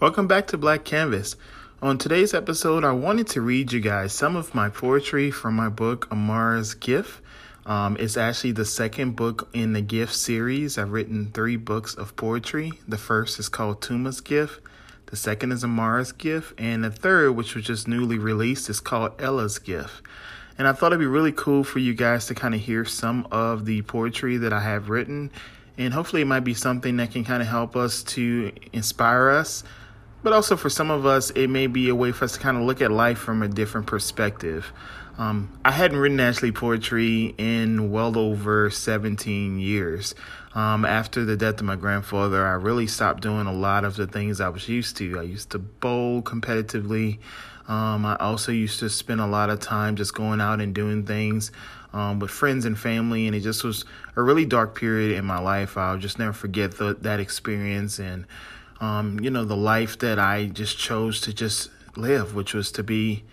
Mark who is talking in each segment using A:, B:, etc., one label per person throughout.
A: Welcome back to Black Canvas. On today's episode, I wanted to read you guys some of my poetry from my book, Amara's Gift. Um, it's actually the second book in the Gift series. I've written three books of poetry. The first is called Tuma's Gift, the second is Amara's Gift, and the third, which was just newly released, is called Ella's Gift. And I thought it'd be really cool for you guys to kind of hear some of the poetry that I have written. And hopefully, it might be something that can kind of help us to inspire us but also for some of us, it may be a way for us to kind of look at life from a different perspective. Um, I hadn't written actually poetry in well over 17 years. Um, after the death of my grandfather, I really stopped doing a lot of the things I was used to. I used to bowl competitively. Um, I also used to spend a lot of time just going out and doing things um, with friends and family, and it just was a really dark period in my life. I'll just never forget the, that experience and um, you know, the life that I just chose to just live, which was to be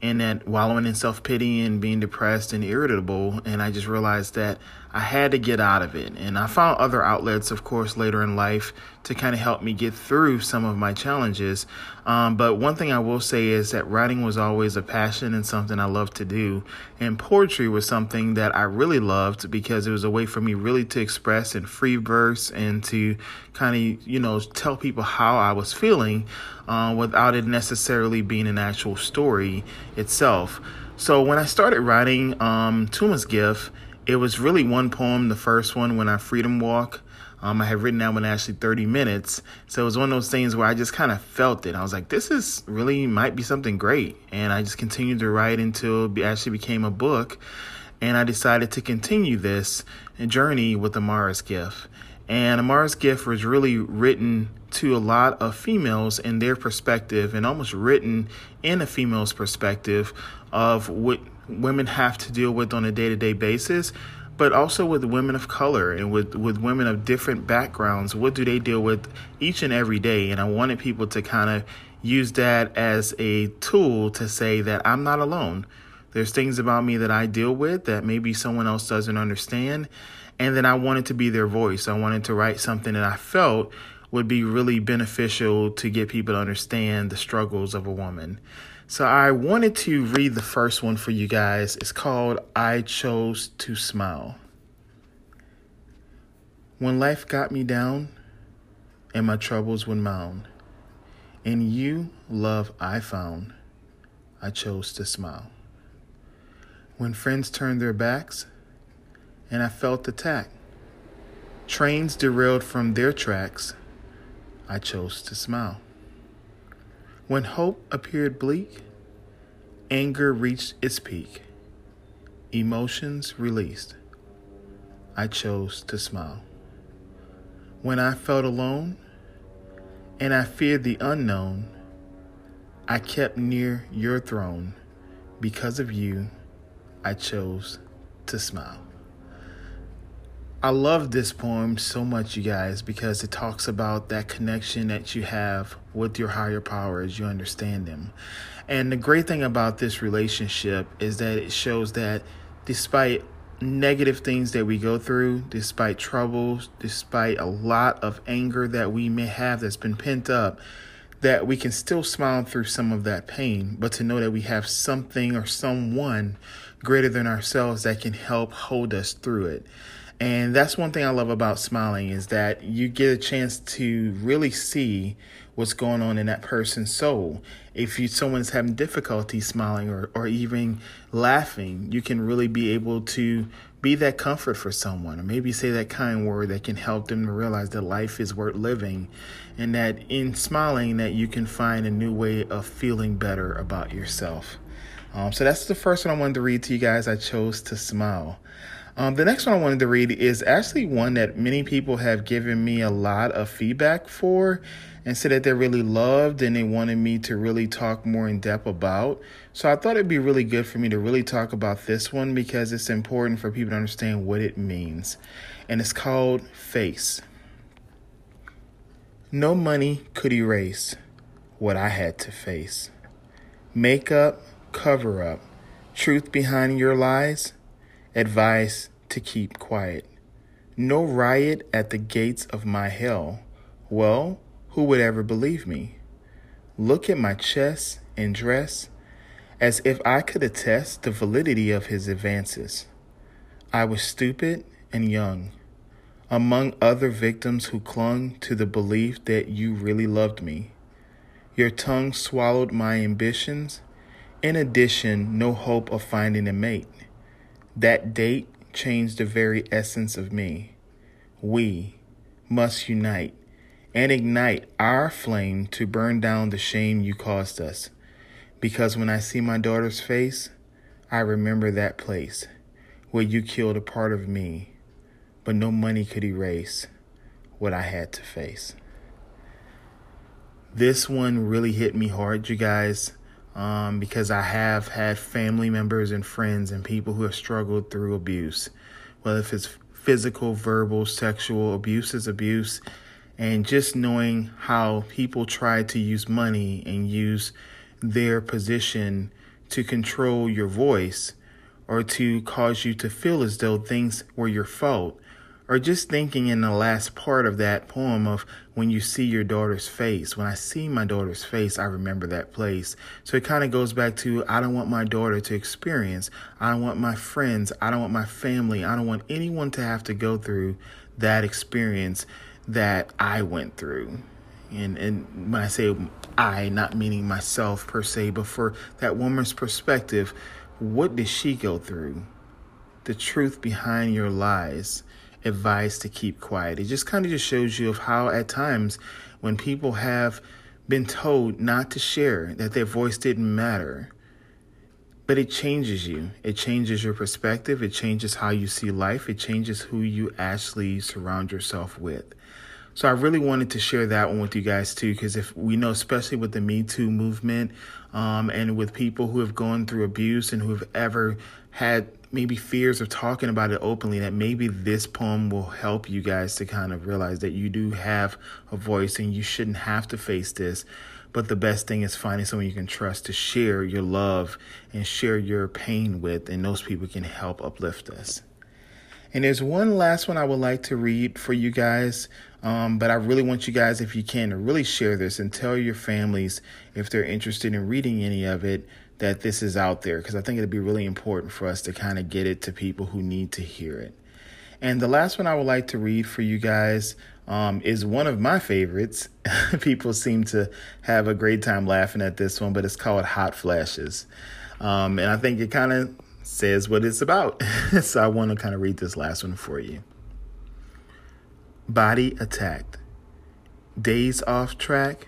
A: in that wallowing in self pity and being depressed and irritable. And I just realized that I had to get out of it. And I found other outlets, of course, later in life to kind of help me get through some of my challenges. Um, but one thing I will say is that writing was always a passion and something I loved to do. And poetry was something that I really loved because it was a way for me really to express in free verse and to kind of, you know, tell people how I was feeling uh, without it necessarily being an actual story itself. So when I started writing um, Tuma's Gift, it was really one poem, the first one, when I freedom walk. Um, I had written that one actually 30 minutes. So it was one of those things where I just kind of felt it. I was like, this is really might be something great. And I just continued to write until it actually became a book. And I decided to continue this journey with Amara's Gift. And Amara's Gift was really written to a lot of females in their perspective and almost written in a female's perspective of what women have to deal with on a day to day basis, but also with women of color and with, with women of different backgrounds. What do they deal with each and every day? And I wanted people to kind of use that as a tool to say that I'm not alone. There's things about me that I deal with that maybe someone else doesn't understand and then I wanted to be their voice. I wanted to write something that I felt would be really beneficial to get people to understand the struggles of a woman. So I wanted to read the first one for you guys. It's called I Chose to Smile. When life got me down and my troubles would mound, in you, love I found, I chose to smile. When friends turned their backs, and I felt attacked. Trains derailed from their tracks. I chose to smile. When hope appeared bleak, anger reached its peak, emotions released. I chose to smile. When I felt alone and I feared the unknown, I kept near your throne. Because of you, I chose to smile. I love this poem so much, you guys, because it talks about that connection that you have with your higher power as you understand them. And the great thing about this relationship is that it shows that despite negative things that we go through, despite troubles, despite a lot of anger that we may have that's been pent up, that we can still smile through some of that pain, but to know that we have something or someone greater than ourselves that can help hold us through it. And that's one thing I love about smiling is that you get a chance to really see what's going on in that person's soul. If you someone's having difficulty smiling or, or even laughing, you can really be able to be that comfort for someone or maybe say that kind word that can help them to realize that life is worth living and that in smiling that you can find a new way of feeling better about yourself. Um, so that's the first one I wanted to read to you guys. I chose to smile. Um, the next one I wanted to read is actually one that many people have given me a lot of feedback for and said that they really loved and they wanted me to really talk more in depth about. So I thought it'd be really good for me to really talk about this one because it's important for people to understand what it means. And it's called Face. No money could erase what I had to face. Makeup, cover up, truth behind your lies advice to keep quiet. No riot at the gates of my hell. Well, who would ever believe me? look at my chest and dress as if I could attest the validity of his advances. I was stupid and young, among other victims who clung to the belief that you really loved me. Your tongue swallowed my ambitions. In addition, no hope of finding a mate. That date changed the very essence of me. We must unite and ignite our flame to burn down the shame you caused us. Because when I see my daughter's face, I remember that place where you killed a part of me, but no money could erase what I had to face. This one really hit me hard, you guys, um, because I have had family members and friends and people who have struggled through abuse, whether if it's physical, verbal, sexual abuse is abuse, and just knowing how people try to use money and use their position to control your voice or to cause you to feel as though things were your fault. Or just thinking in the last part of that poem of when you see your daughter's face. When I see my daughter's face, I remember that place. So it kind of goes back to I don't want my daughter to experience, I don't want my friends, I don't want my family, I don't want anyone to have to go through that experience that I went through. And and when I say I, not meaning myself per se, but for that woman's perspective, what did she go through? The truth behind your lies, advice to keep quiet. It just kind of just shows you of how at times when people have been told not to share, that their voice didn't matter. But it changes you. It changes your perspective. It changes how you see life. It changes who you actually surround yourself with. So I really wanted to share that one with you guys too, because if we know, especially with the Me Too movement, um, and with people who have gone through abuse and who have ever had maybe fears of talking about it openly, that maybe this poem will help you guys to kind of realize that you do have a voice and you shouldn't have to face this. But the best thing is finding someone you can trust to share your love and share your pain with, and those people can help uplift us. And there's one last one I would like to read for you guys. Um, but I really want you guys, if you can, to really share this and tell your families if they're interested in reading any of it that this is out there because I think it'd be really important for us to kind of get it to people who need to hear it. And the last one I would like to read for you guys um, is one of my favorites. people seem to have a great time laughing at this one, but it's called Hot Flashes. Um, and I think it kind of says what it's about. so I want to kind of read this last one for you. Body attacked. Days off track.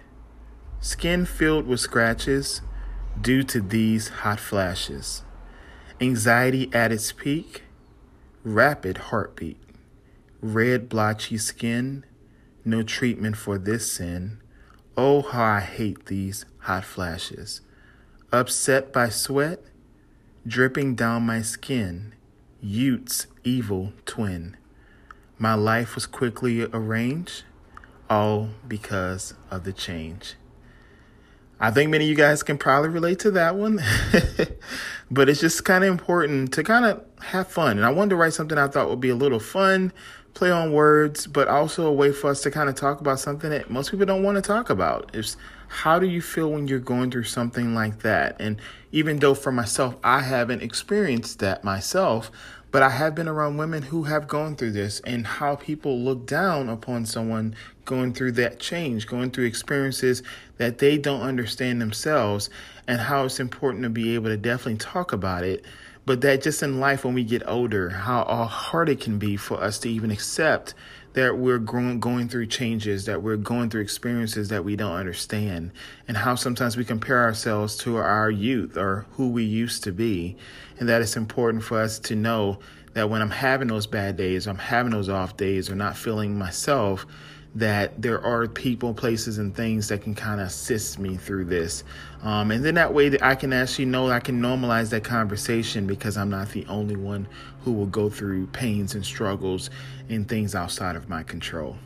A: Skin filled with scratches due to these hot flashes. Anxiety at its peak. Rapid heartbeat. Red blotchy skin. No treatment for this sin. Oh, how I hate these hot flashes. Upset by sweat. Dripping down my skin. Ute's evil twin. My life was quickly arranged, all because of the change. I think many of you guys can probably relate to that one, but it's just kind of important to kind of have fun. And I wanted to write something I thought would be a little fun, play on words, but also a way for us to kind of talk about something that most people don't want to talk about. It's how do you feel when you're going through something like that? And even though for myself, I haven't experienced that myself, but I have been around women who have gone through this and how people look down upon someone going through that change, going through experiences that they don't understand themselves, and how it's important to be able to definitely talk about it. But that just in life, when we get older, how uh, hard it can be for us to even accept that we're going, going through changes, that we're going through experiences that we don't understand, and how sometimes we compare ourselves to our youth or who we used to be. And that it's important for us to know that when I'm having those bad days, I'm having those off days, or not feeling myself, that there are people, places, and things that can kind of assist me through this. Um, and then that way that I can actually know I can normalize that conversation because I'm not the only one who will go through pains and struggles and things outside of my control.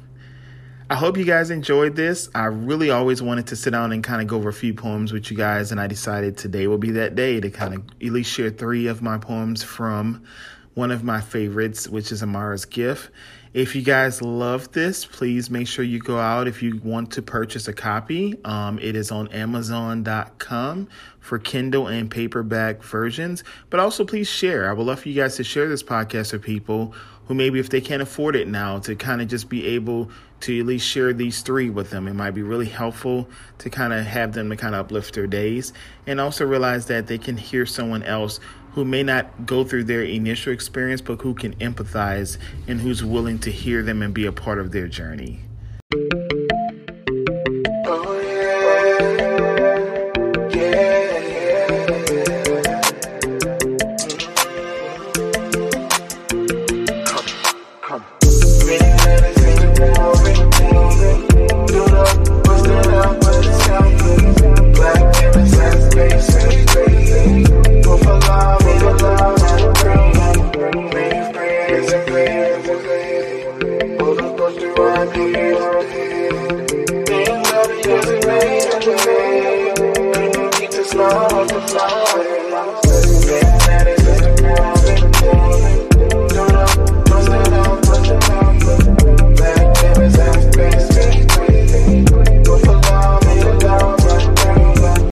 A: I hope you guys enjoyed this. I really always wanted to sit down and kind of go over a few poems with you guys, and I decided today will be that day to kind of at least share three of my poems from one of my favorites, which is Amara's Gift. If you guys love this, please make sure you go out if you want to purchase a copy. Um, it is on Amazon.com for Kindle and paperback versions. But also, please share. I would love for you guys to share this podcast with people who maybe, if they can't afford it now, to kind of just be able to at least share these three with them. It might be really helpful to kind of have them to kind of uplift their days and also realize that they can hear someone else who may not go through their initial experience, but who can empathize and who's willing to hear them and be a part of their journey.
B: Keep the flow, the flow.